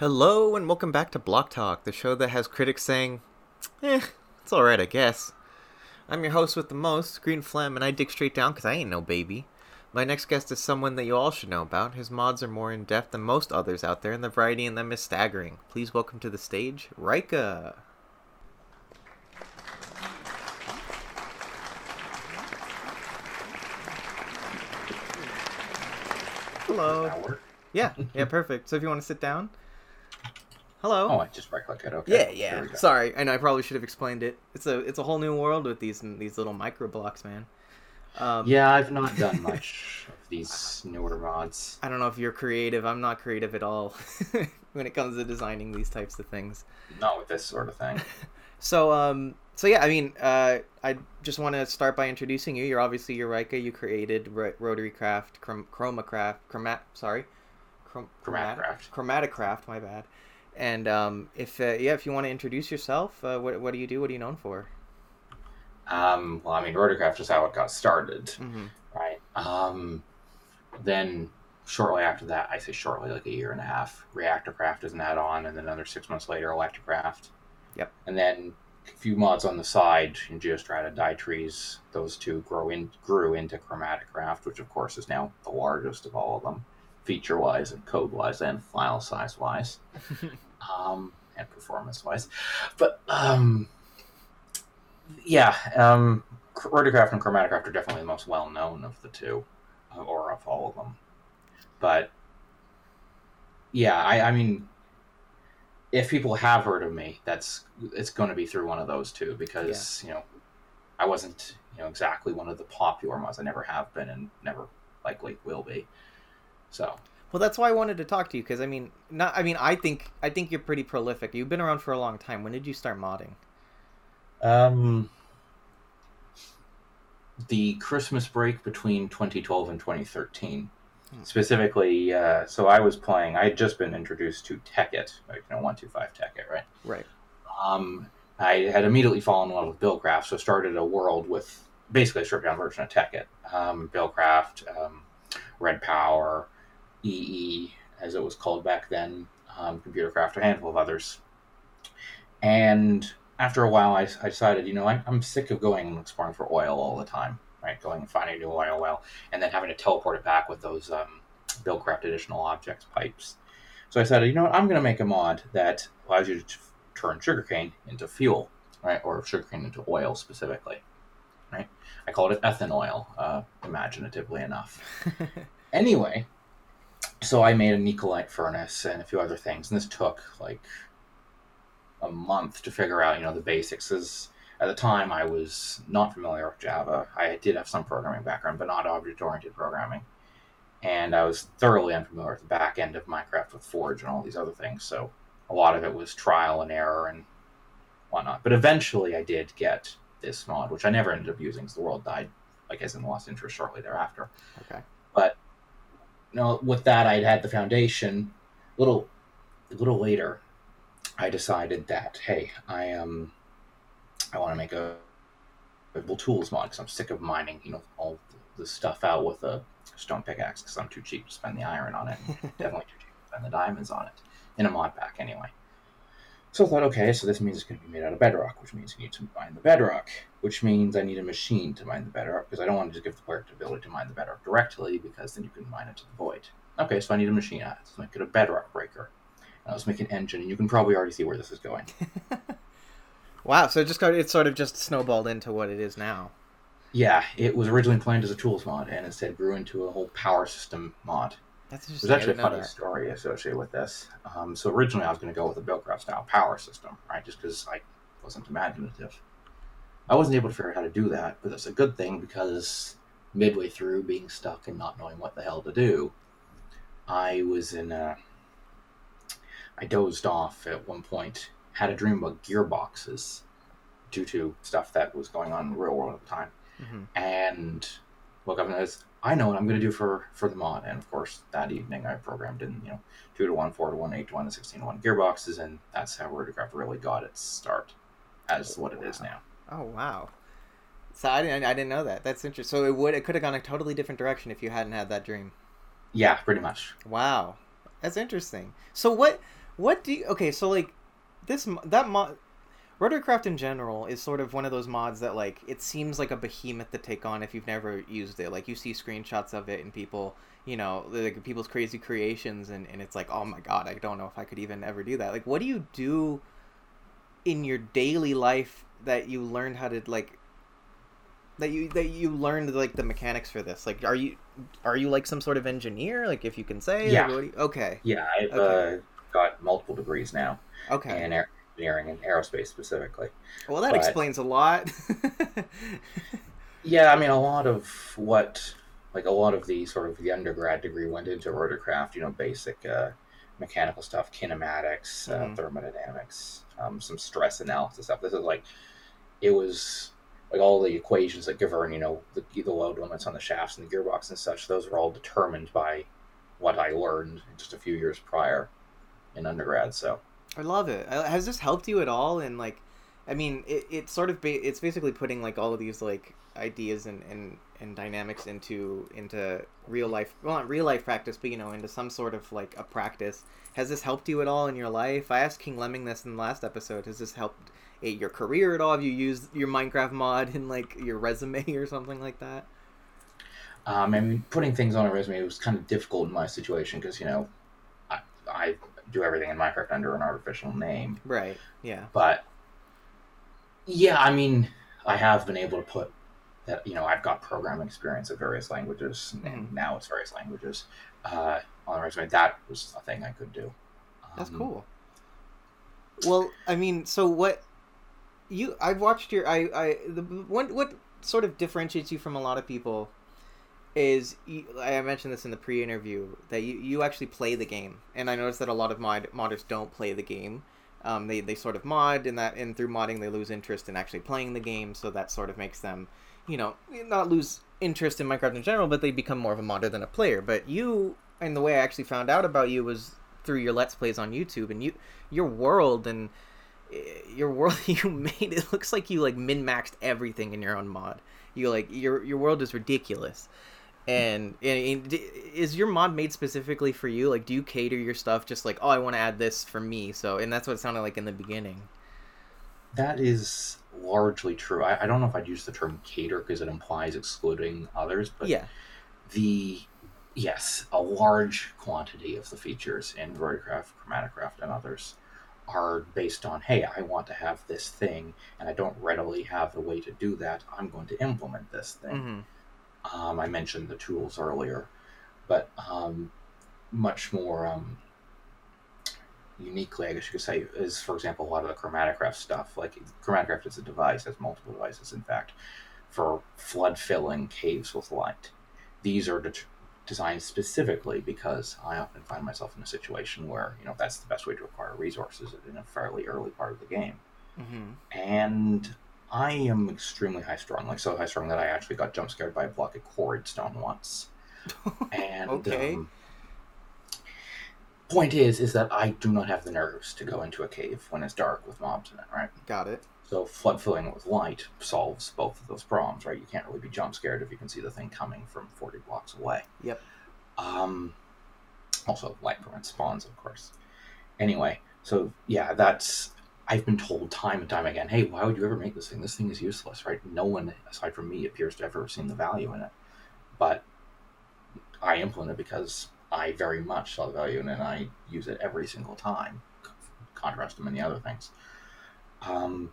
Hello and welcome back to Block Talk, the show that has critics saying, eh, it's alright, I guess. I'm your host with the most, Green Phlegm, and I dig straight down because I ain't no baby. My next guest is someone that you all should know about. His mods are more in depth than most others out there, and the variety in them is staggering. Please welcome to the stage, Reika. Hello. Does that work? Yeah, yeah, perfect. So if you want to sit down. Hello. Oh, I just right click it. Okay. Yeah, yeah. Sorry, I know I probably should have explained it. It's a it's a whole new world with these these little micro blocks, man. Um, Yeah, I've not done much of these newer mods. I don't know if you're creative. I'm not creative at all when it comes to designing these types of things. Not with this sort of thing. So um so yeah, I mean, uh, I just want to start by introducing you. You're obviously Reika. You created Ro- Rotary Craft, Chrom- Craft, Chromat. Sorry, Chrom- Chromatcraft. Chromatocraft. My bad. And um, if uh, yeah, if you want to introduce yourself, uh, what what do you do? What are you known for? Um, well, I mean, RotaryCraft is how it got started, Mm-hmm. right? Um, then shortly after that, I say shortly, like a year and a half, Reactorcraft is an add-on, and then another six months later, ElectriCraft. Yep. And then a few mods on the side in Geostrata, DyeTrees. Those two grow in grew into Chromaticraft, which of course is now the largest of all of them, feature-wise and code-wise and file size-wise. um, and performance-wise. But um, yeah, um, RotaryCraft and ChromatiCraft are definitely the most well-known of the two, uh, or of all of them. But yeah, I, I mean, if people have heard of me, that's it's going to be through one of those two because you know I wasn't you know exactly one of the popular ones. I never have been and never likely will be. So Well, that's why I wanted to talk to you because I mean, not I mean, I think I think you're pretty prolific. You've been around for a long time. When did you start modding? Um, the Christmas break between 2012 and 2013. Hmm. Specifically, uh, so I was playing, I had just been introduced to Tekkit, like, you know, 125 Tekkit, right? Right. Um, I had immediately fallen in love with Buildcraft, so started a world with basically a stripped down version of Tekkit. Um, Buildcraft, um, Red Power, EE, as it was called back then, um, Computercraft, a handful of others. And after a while, I, I decided, you know, I, I'm sick of going and exploring for oil all the time, right? Going and finding a new oil well, and then having to teleport it back with those um, Buildcraft additional objects pipes. So I said, you know what, I'm going to make a mod that allows you to turn sugarcane into fuel, right? Or sugarcane into oil specifically, right? I called it ethanol, uh, imaginatively enough. Anyway, so I made a Nikolite furnace and a few other things, and this took like a month to figure out, you know, the basics. Because at the time I was not familiar with Java. I did have some programming background, but not object-oriented programming, and I was thoroughly unfamiliar with the back end of Minecraft with Forge and all these other things. So a lot of it was trial and error and whatnot. But eventually, I did get this mod, which I never ended up using because the world died, like as in the lost interest shortly thereafter Okay. You know, with that, I'd had the foundation. A Little, a little later, I decided that hey, I um, I want to make a available tools mod because I'm sick of mining, you know, all the stuff out with a stone pickaxe because I'm too cheap to spend the iron on it. Definitely too cheap to spend the diamonds on it in a mod pack anyway. So I thought, okay, so this means it's going to be made out of bedrock, which means you need to mine the bedrock, which means I need a machine to mine the bedrock because I don't want to just give the player the ability to mine the bedrock directly because then you can mine it to the void. Okay, so I need a machine. Let's make it a bedrock breaker. Now let's make an engine, and you can probably already see where this is going. wow. So it just got it sort of just snowballed into what it is now. Yeah, it was originally planned as a tools mod, and instead grew into a whole power system mod. That's There's actually a funny that. story associated with this. Um, so originally, I was going to go with a Buildcraft style power system, right? Just because I wasn't imaginative. I wasn't able to figure out how to do that, but that's a good thing because midway through being stuck and not knowing what the hell to do, I was in a. I dozed off at one point, had a dream about gearboxes due to stuff that was going on in the real world at the time Mhm. and woke up and I was, I know what I'm going to do for for the mod. And of course, that evening I programmed in you know two to one, four to one, eight to one, and sixteen to one gearboxes, and that's how RotaryCraft really got its start as oh, what it is now. Oh wow. So I didn't I didn't know that. That's interesting. So it would it could have gone a totally different direction if you hadn't had that dream. Yeah, pretty much. Wow. That's interesting. So what What do you, okay? So like this that mod, RotaryCraft in general is sort of one of those mods that like it seems like a behemoth to take on if you've never used it. Like you see screenshots of it and people, you know, like people's crazy creations, and and it's like, oh my god, I don't know if I could even ever do that. Like, what do you do in your daily life that you learned how to like that you that you learned like the mechanics for this like are you are you like some sort of engineer like if you can say Yeah. Like, you- okay Yeah, I've Okay. uh, got multiple degrees now okay in air- engineering and aerospace specifically. well that but- explains a lot Yeah, I mean, a lot of what, like a lot of the sort of the undergrad degree went into RotaryCraft. You know, basic uh, mechanical stuff, kinematics, Mhm. uh, thermodynamics, um, some stress analysis stuff. This is like, it was like all the equations that govern, you know, the, the load limits on the shafts and the gearbox and such. Those were all determined by what I learned just a few years prior in undergrad. So i love it. Uh, has this helped you at all and like i mean it, it's sort of ba- it's basically putting like all of these like ideas and, and and dynamics into into real life well not real life practice but you know into some sort of like a practice. Has this helped you at all in your life? I asked KingLemming this in the last episode. Has this helped eh, your career at all? Have you used your minecraft mod in like your resume or something like that? Um, I mean, putting things on a resume was kind of difficult in my situation because you know, I, I do everything in Minecraft under an artificial name. right yeah But yeah, I mean, I have been able to put that. You know, I've got programming experience of various languages, and Mhm. now it's various languages uh, on the resume. That was a thing I could do. That's Um, cool. Well, I mean, so what you I've watched your I I the what what sort of differentiates you from a lot of people is I mentioned this in the pre-interview that you you actually play the game, and I noticed that a lot of mod modders don't play the game. Um, they they sort of mod, and that and through modding they lose interest in actually playing the game, so that sort of makes them, you know, not lose interest in Minecraft in general, but they become more of a modder than a player. But you, and the way I actually found out about you was through your let's plays on YouTube, and you your world and eh, your world you made it looks like you like min maxed everything in your own mod. You like your your world is ridiculous. And, and, and is your mod made specifically for you? Like, do you cater your stuff just like, oh, I want to add this for me? So, and that's what it sounded like in the beginning. That is largely true. I, I don't know if I'd use the term cater because it implies excluding others, but yeah, the yes, a large quantity of the features in RotaryCraft, ChromatiCraft, and others are based on hey, I want to have this thing, and I don't readily have the way to do that. I'm going to implement this thing. hmm Um, I mentioned the tools earlier, but um, much more um, uniquely, I guess you could say, is for example a lot of the ChromatiCraft stuff. Like ChromatiCraft is a device, has multiple devices, in fact, for flood filling caves with light. These are det- designed specifically because I often find myself in a situation where you know that's the best way to acquire resources in a fairly early part of the game hmm and I am extremely high strung, like so high strung that I actually got jump scared by a block of quarried stone once. And Okay. um, point is, is that I do not have the nerves to go into a cave when it's dark with mobs in it, right? Got it. So flood filling it with light solves both of those problems, right? You can't really be jump scared if you can see the thing coming from forty blocks away. Yep. Um, also, light prevents spawns, of course. Anyway, so yeah, that's I've been told time and time again, hey, why would you ever make this thing? This thing is useless, right? No one aside from me appears to ever have seen the value in it. But I implement it because I very much saw the value in it and I use it every single time. Contrast to many other things. Um,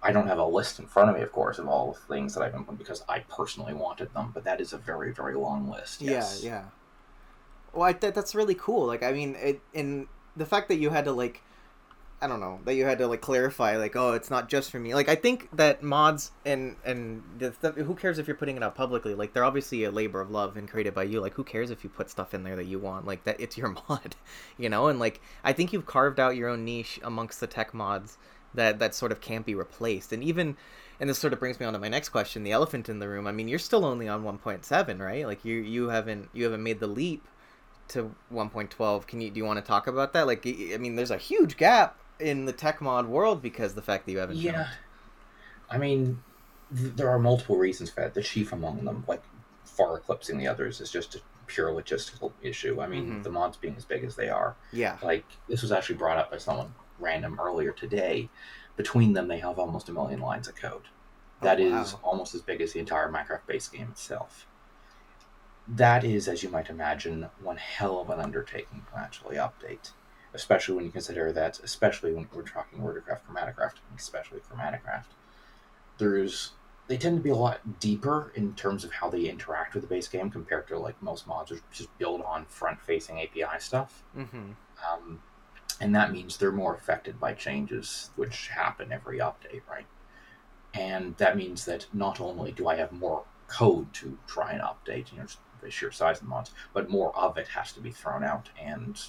I don't have a list in front of me, of course, of all the things that I've implemented because I personally wanted them, but that is a very, very long list. Yes. Yeah, yeah. Well, I, that, that's really cool. Like, I mean, it, and the fact that you had to like, I don't know, that you had to like clarify, like, oh, it's not just for me. Like, I think that mods and and the, who cares if you're putting it out publicly? Like, they're obviously a labor of love and created by you. Like, who cares if you put stuff in there that you want? Like, that it's your mod, you know. And like, I think you've carved out your own niche amongst the tech mods that that sort of can't be replaced. And even and this sort of brings me on to my next question the elephant in the room i mean you're still only on 1.7 right like you you haven't you haven't made the leap to 1.12 can you do you want to talk about that like I mean there's a huge gap in the tech mod world because the fact that you haven't Yeah. jumped. I mean, th- there are multiple reasons for that. The chief among them, like far eclipsing the others, is just a pure logistical issue. I mean, Mhm. the mods being as big as they are, Yeah. like this was actually brought up by someone random earlier today. Between them, they have almost a million lines of code. That Oh, is almost as big as the entire Minecraft base game itself. That is, as you might imagine, one hell of an undertaking to actually update. Especially when you consider that, especially when we're talking RotaryCraft, ChromatiCraft, and especially ChromatiCraft, there's they tend to be a lot deeper in terms of how they interact with the base game compared to like most mods, which just build on front-facing API stuff. Mm-hmm. Um, and that means they're more affected by changes which happen every update, right? And that means that not only do I have more code to try and update, you know, the sheer size of the mods, but more of it has to be thrown out and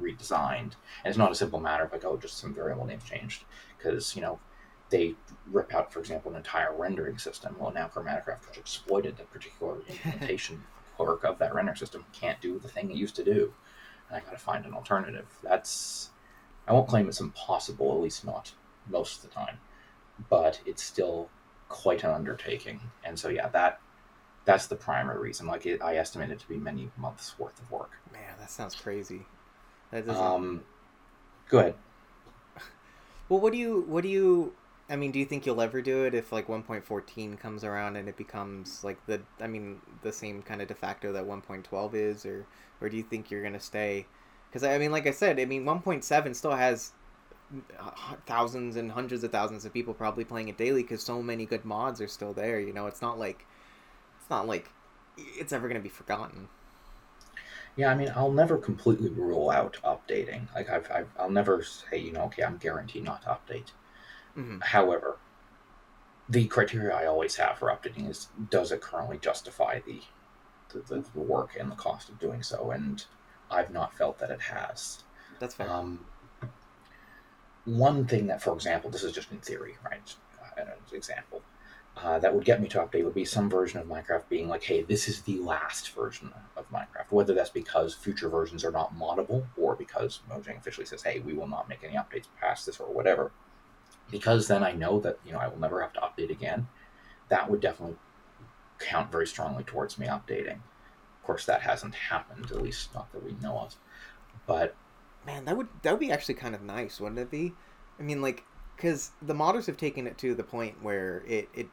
redesigned. And it's not a simple matter of like, oh, just some variable names changed, because you know they rip out, for example, an entire rendering system. Well, now ChromatiCraft, which exploited the particular implementation quirk of that rendering system, can't do the thing it used to do and I got to find an alternative. That's I won't claim it's impossible, at least not most of the time, but it's still quite an undertaking. And so yeah, that that's the primary reason. Like it, I estimate it to be many months worth of work. Man, that sounds crazy. That doesn't. Um, good. well, what do you? What do you? I mean, do you think you'll ever do it if like 1.14 comes around and it becomes like the? I mean, the same kind of de facto that 1.12 is, or or do you think you're gonna stay? Because I mean, like I said, I mean, 1.7 still has thousands and hundreds of thousands of people probably playing it daily because so many good mods are still there. You know, it's not like it's not like it's ever gonna be forgotten. Yeah, I mean, I'll never completely rule out updating. Like I've, I've I'll never say, you know, okay, I'm guaranteed not to update. hmm However, the criteria I always have for updating is does it currently justify the, the, the work and the cost of doing so? And I've not felt that it has. That's fair. Um, one thing that, for example, this is just in theory, right? Uh, an example uh, that would get me to update would be some version of Minecraft being like, hey, this is the last version of Minecraft. Whether that's because future versions are not moddable or because Mojang officially says, hey, we will not make any updates past this or whatever. Because then I know that you know I will never have to update again. That would definitely count very strongly towards me updating. Of course, that hasn't happened, at least not that we know of. But Man, that would that would be actually kind of nice, wouldn't it be? I mean, like, because the modders have taken it to the point where it it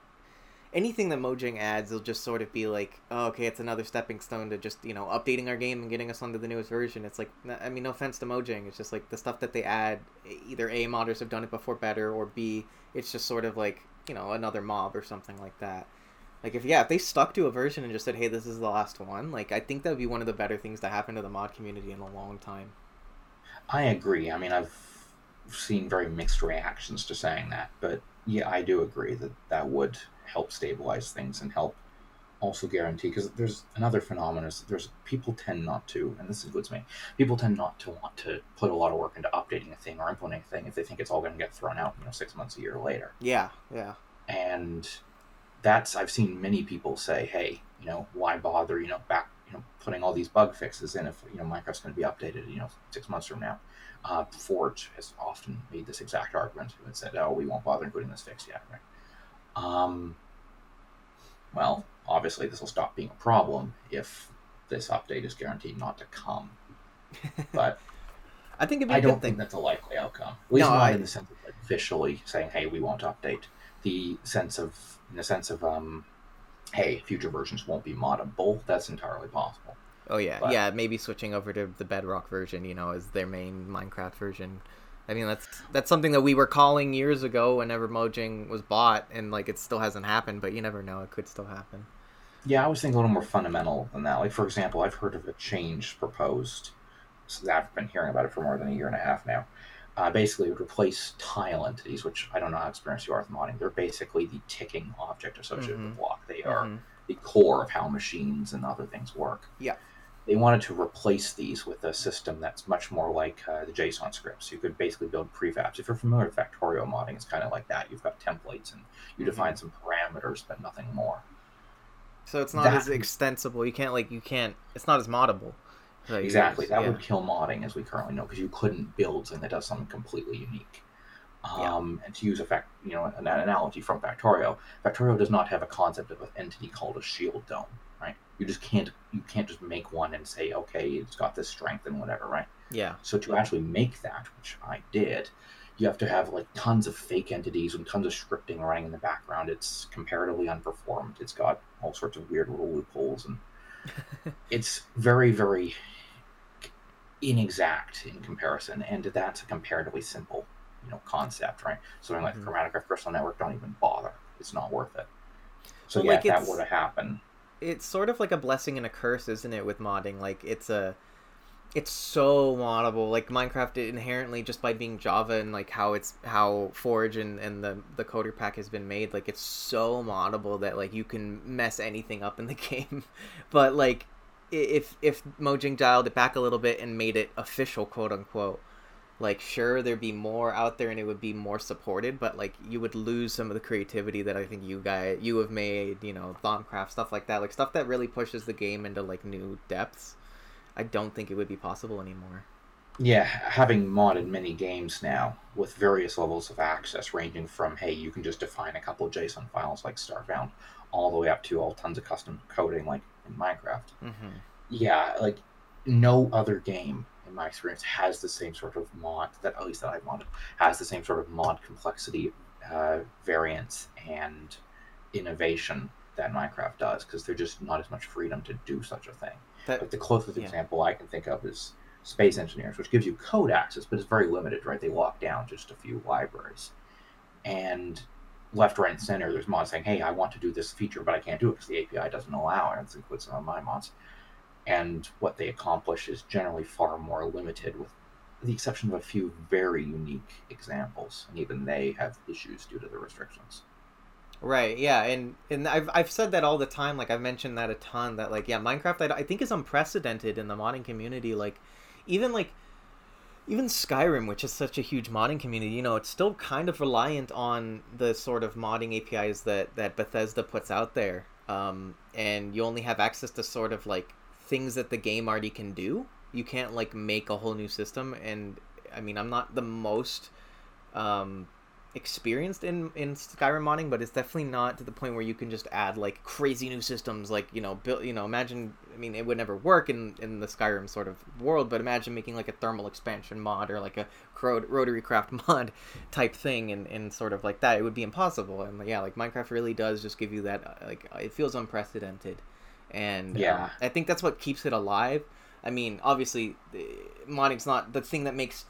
anything that Mojang adds, will just sort of be like, oh, okay, it's another stepping stone to just you know updating our game and getting us onto the newest version. It's like, I mean, no offense to Mojang, it's just like the stuff that they add. Either a modders have done it before better, or b it's just sort of like you know another mob or something like that. Like if yeah, if they stuck to a version and just said, hey, this is the last one, like I think that would be one of the better things to happen to the mod community in a long time. I agree. I mean, I've seen very mixed reactions to saying that, but yeah, I do agree that that would help stabilize things and help also guarantee because there's another phenomenon is there's people tend not to and this includes me people tend not to want to put a lot of work into updating a thing or implementing a thing if they think it's all going to get thrown out you know six months a year later. Yeah, yeah. and that's i've seen many people say hey you know why bother you know back you know putting all these bug fixes in if you know minecraft's going to be updated you know six months from now. Uh, forge has often made this exact argument and said oh we won't bother including this fix yet right um, well obviously this will stop being a problem if this update is guaranteed not to come but I think it'd be I a don't think that's a likely outcome. At least No, not I- in the sense of officially saying, "Hey, we won't update." The sense of, in the sense of, um, "Hey, future versions won't be moddable." That's entirely possible. Oh yeah, But- yeah. Maybe switching over to the Bedrock version, you know, as their main Minecraft version. I mean, that's that's something that we were calling years ago whenever Mojang was bought, and like it still hasn't happened. But you never know; it could still happen. Yeah, I was thinking a little more fundamental than that. Like, for example, I've heard of a change proposed. So I've been hearing about it for more than a year and a half now. Uh, basically, it would replace tile entities, which I don't know how experienced you are with modding. They're basically the ticking object associated with Mhm. the block. They are Mhm. the core of how machines and other things work. Yeah. They wanted to replace these with a system that's much more like uh, the JSON scripts. You could basically build prefabs. If you're familiar with Factorio modding, it's kind of like that. You've got templates and you Mhm. define some parameters, but nothing more. So it's not That- as extensible. You can't like you can't. It's not as moddable. Like, Exactly. That yeah. would kill modding as we currently know because you couldn't build something that does something completely unique. Yeah. Um, And to use a fact, you know, an analogy from Factorio, Factorio does not have a concept of an entity called a shield dome? You just can't you can't just make one and say okay it's got this strength and whatever, right? Yeah. So to actually make that, which I did, you have to have like tons of fake entities and tons of scripting running in the background. It's comparatively unperformed. It's got all sorts of weird little loopholes and it's very very inexact in comparison, and that's a comparatively simple you know concept, right? Something like Mhm. Chromatic Crystal Network, don't even bother. It's not worth it. So Well, yeah, like, that would have to happen, it's sort of like a blessing and a curse, isn't it, with modding? Like it's a it's so moddable. Like Minecraft inherently just by being Java and like how it's how Forge and, and the the coder pack has been made, like it's so moddable that like you can mess anything up in the game. but like if if Mojang dialed it back a little bit and made it official, quote unquote, like sure there'd be more out there and it would be more supported, but like you would lose some of the creativity that I think you guys you have made, you know, Thaumcraft stuff like that, like stuff that really pushes the game into like new depths. I don't think it would be possible anymore. yeah, having modded many games now with various levels of access, ranging from hey, you can just define a couple of JSON files like Starbound, all the way up to all tons of custom coding like in Minecraft. Mm-hmm. yeah, like no other game in my experience has the same sort of mod that at least that I've modded has the same sort of mod complexity, uh, variance, and innovation that Minecraft does because there's just not as much freedom to do such a thing. That Like the closest yeah. example I can think of is Space Engineers, which gives you code access, but it's very limited, right? They lock down just a few libraries. And left, right, and center, there's mods saying, hey, I want to do this feature, but I can't do it because the API doesn't allow it. And it's includes some of my mods. And what they accomplish is generally far more limited, with the exception of a few very unique examples. And even they have issues due to the restrictions. Right, yeah, and and I've I've said that all the time. Like I've mentioned that a ton. That like yeah, Minecraft I, I think is unprecedented in the modding community. Like even like even Skyrim, which is such a huge modding community, you know, it's still kind of reliant on the sort of modding APIs that that Bethesda puts out there. Um, and you only have access to sort of like things that the game already can do. You can't like make a whole new system. And I mean, I'm not the most um experienced in in Skyrim modding, but it's definitely not to the point where you can just add like crazy new systems. Like you know, build you know, imagine. I mean, it would never work in in the Skyrim sort of world, but imagine making like a thermal expansion mod or like a rotary craft mod type thing, and and sort of like that. It would be impossible. And yeah, like Minecraft really does just give you that. uh, Like it feels unprecedented, and um, Yeah. I think that's what keeps it alive. I mean, obviously, modding's not the thing that makes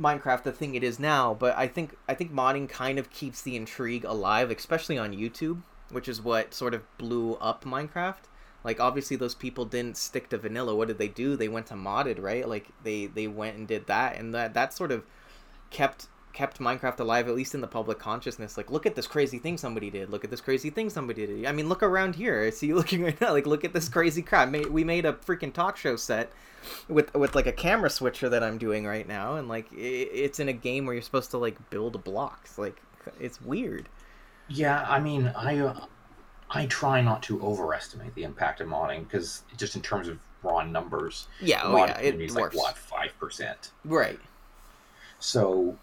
Minecraft the thing it is now, but I think I think modding kind of keeps the intrigue alive, especially on YouTube, which is what sort of blew up Minecraft. Like obviously those people didn't stick to vanilla. What did they do? They went to modded, right? Like they they went and did that and that that sort of kept kept Minecraft alive at least in the public consciousness. Like look at this crazy thing somebody did. Look at this crazy thing somebody did. I mean, look around here. I see you looking right now. Like look at this crazy crap. We made a freaking talk show set with with like a camera switcher that I'm doing right now, and like it's in a game where you're supposed to like build blocks. Like it's weird. Yeah, I mean, I uh, I try not to overestimate the impact of modding because just in terms of raw numbers, Yeah, oh yeah, it like what five percent. Right. So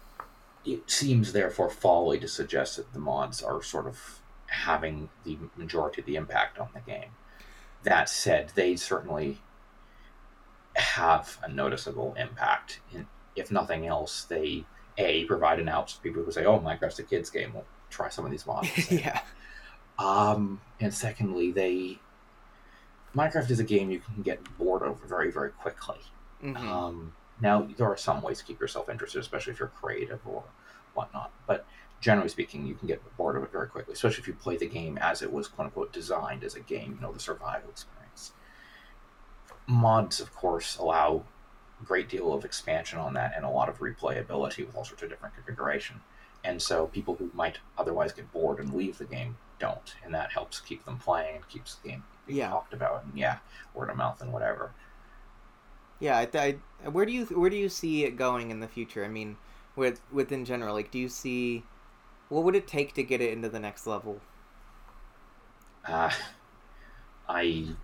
it seems therefore folly to suggest that the mods are sort of having the majority of the impact on the game. That said, they certainly have a noticeable impact. In, if nothing else, they a provide an out for people who say, "Oh, Minecraft's a kids' game. We'll try some of these mods." yeah. Um, and secondly, they Minecraft is a game you can get bored of very, very quickly. Mhm. Um, now there are some ways to keep yourself interested, especially if you're creative or whatnot. But generally speaking, you can get bored of it very quickly, especially if you play the game as it was "quote unquote" designed as a game. You know, the survival experience. Mods, of course, allow a great deal of expansion on that and a lot of replayability with all sorts of different configuration. And so people who might otherwise get bored and leave the game don't, and that helps keep them playing and keeps the game being Yeah. talked about and yeah, word of mouth and whatever. Yeah, I, I, where do you where do you see it going in the future? I mean, with within general, like, do you see what would it take to get it into the next level? Uh, I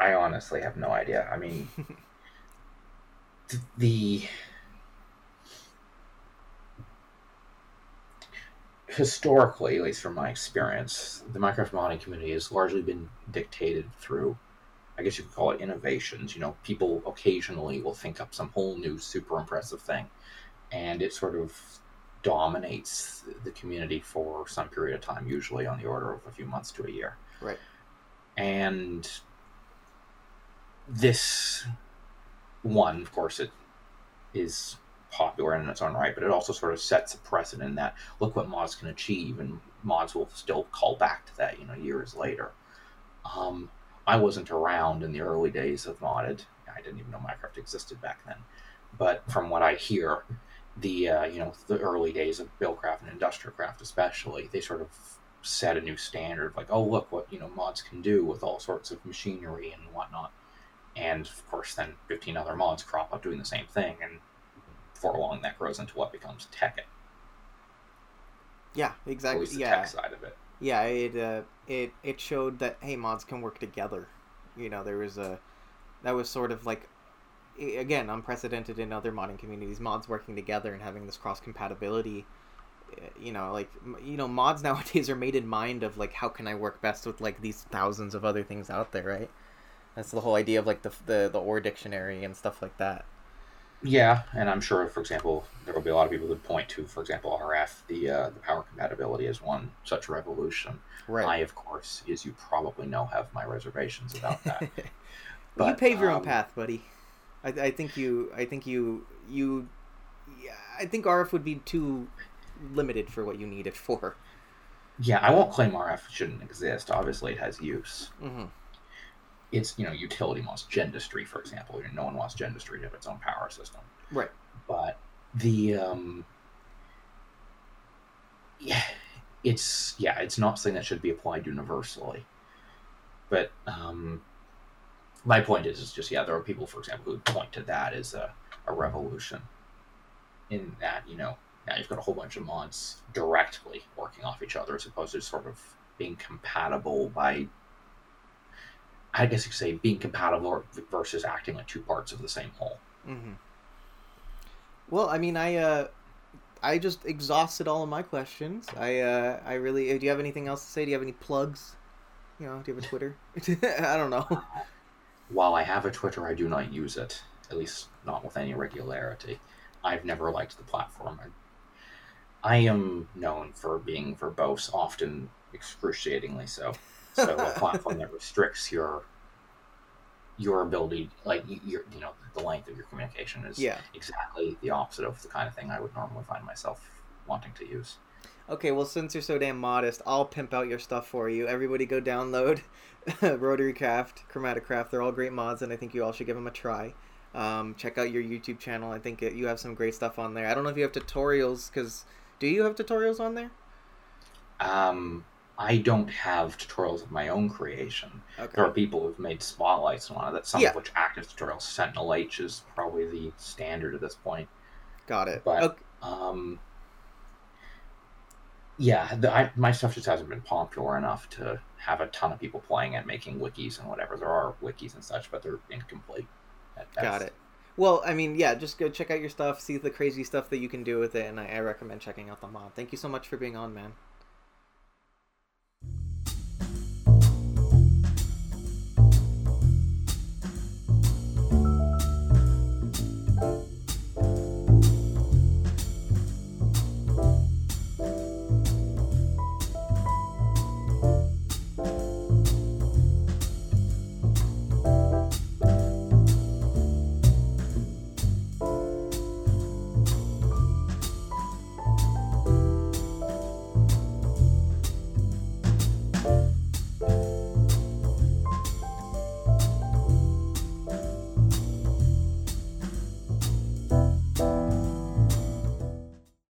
I honestly have no idea. I mean, th- the historically, at least from my experience, the Minecraft modding community has largely been dictated through, I guess you could call it innovations. You know, people occasionally will think up some whole new super impressive thing, and it sort of dominates the community for some period of time, usually on the order of a few months to a year. Right. And this one, of course, it is popular in its own right, but it also sort of sets a precedent that look what mods can achieve, and mods will still call back to that, you know, years later. Um, I wasn't around in the early days of modded. I didn't even know Minecraft existed back then. But from what I hear, the uh, you know the early days of Buildcraft and Industrialcraft, especially, they sort of set a new standard. Like, oh look what you know mods can do with all sorts of machinery and whatnot. And of course, then 15 other mods crop up doing the same thing, and before long that grows into what becomes Tekkit. Yeah, exactly. Yeah, tech side of it. Yeah. It uh, it it showed that hey, mods can work together. You know, there was a that was sort of like again unprecedented in other modding communities. Mods working together and having this cross compatibility. You know, like you know, mods nowadays are made in mind of like how can I work best with like these thousands of other things out there, right? That's the whole idea of like the the the Ore Dictionary and stuff like that. Yeah, and I'm sure, for example, there will be a lot of people who point to, for example, RF, the uh, the power compatibility as one such revolution. Right. I, of course, as you probably know, have my reservations about that. Well, you But, pave your own um, path, buddy. I, I think you. I think you. You. Yeah, I think RF would be too limited for what you need it for. yeah, I won't claim RF shouldn't exist. Obviously, it has use. hmm It's you know utility wants Gendustry, for example. No one wants Gendustry to have its own power system. Right. but the um yeah it's yeah it's not something that should be applied universally but um my point is is just yeah there are people for example who point to that as a, a revolution in that you know now you've got a whole bunch of mods directly working off each other as opposed to sort of being compatible by i guess you could say being compatible versus acting like two parts of the same whole hmm Well, I mean, I. uh I just exhausted all of my questions. I. uh I really. Do you have anything else to say? Do you have any plugs? You know, do you have a Twitter? I don't know. While I have a Twitter, I do not use it, at least not with any regularity. I've never liked the platform. I, I am known for being verbose, often excruciatingly so. So a platform that restricts your your ability, like your you know the length of your communication, is Yeah. exactly the opposite of the kind of thing I would normally find myself wanting to use. Okay, well, since you're so damn modest, I'll pimp out your stuff for you. Everybody go download Rotary Craft, Chromaticraft. They're all great mods, and I think you all should give them a try. Um, check out your YouTube channel. I think it, you have some great stuff on there. I don't know if you have tutorials, because do you have tutorials on there? Um, I don't have tutorials of my own creation. Okay. There are people who've made spotlights and one of that, some Yeah. of which active tutorials. Sentinel H is probably the standard at this point. Got it. But- okay. Um, yeah, the, I, my stuff just hasn't been popular enough to have a ton of people playing it, making wikis and whatever. There are wikis and such, but they're incomplete. at Got it. Well, I mean, yeah, just go check out your stuff, see the crazy stuff that you can do with it, and I, I recommend checking out the mod. Thank you so much for being on, man.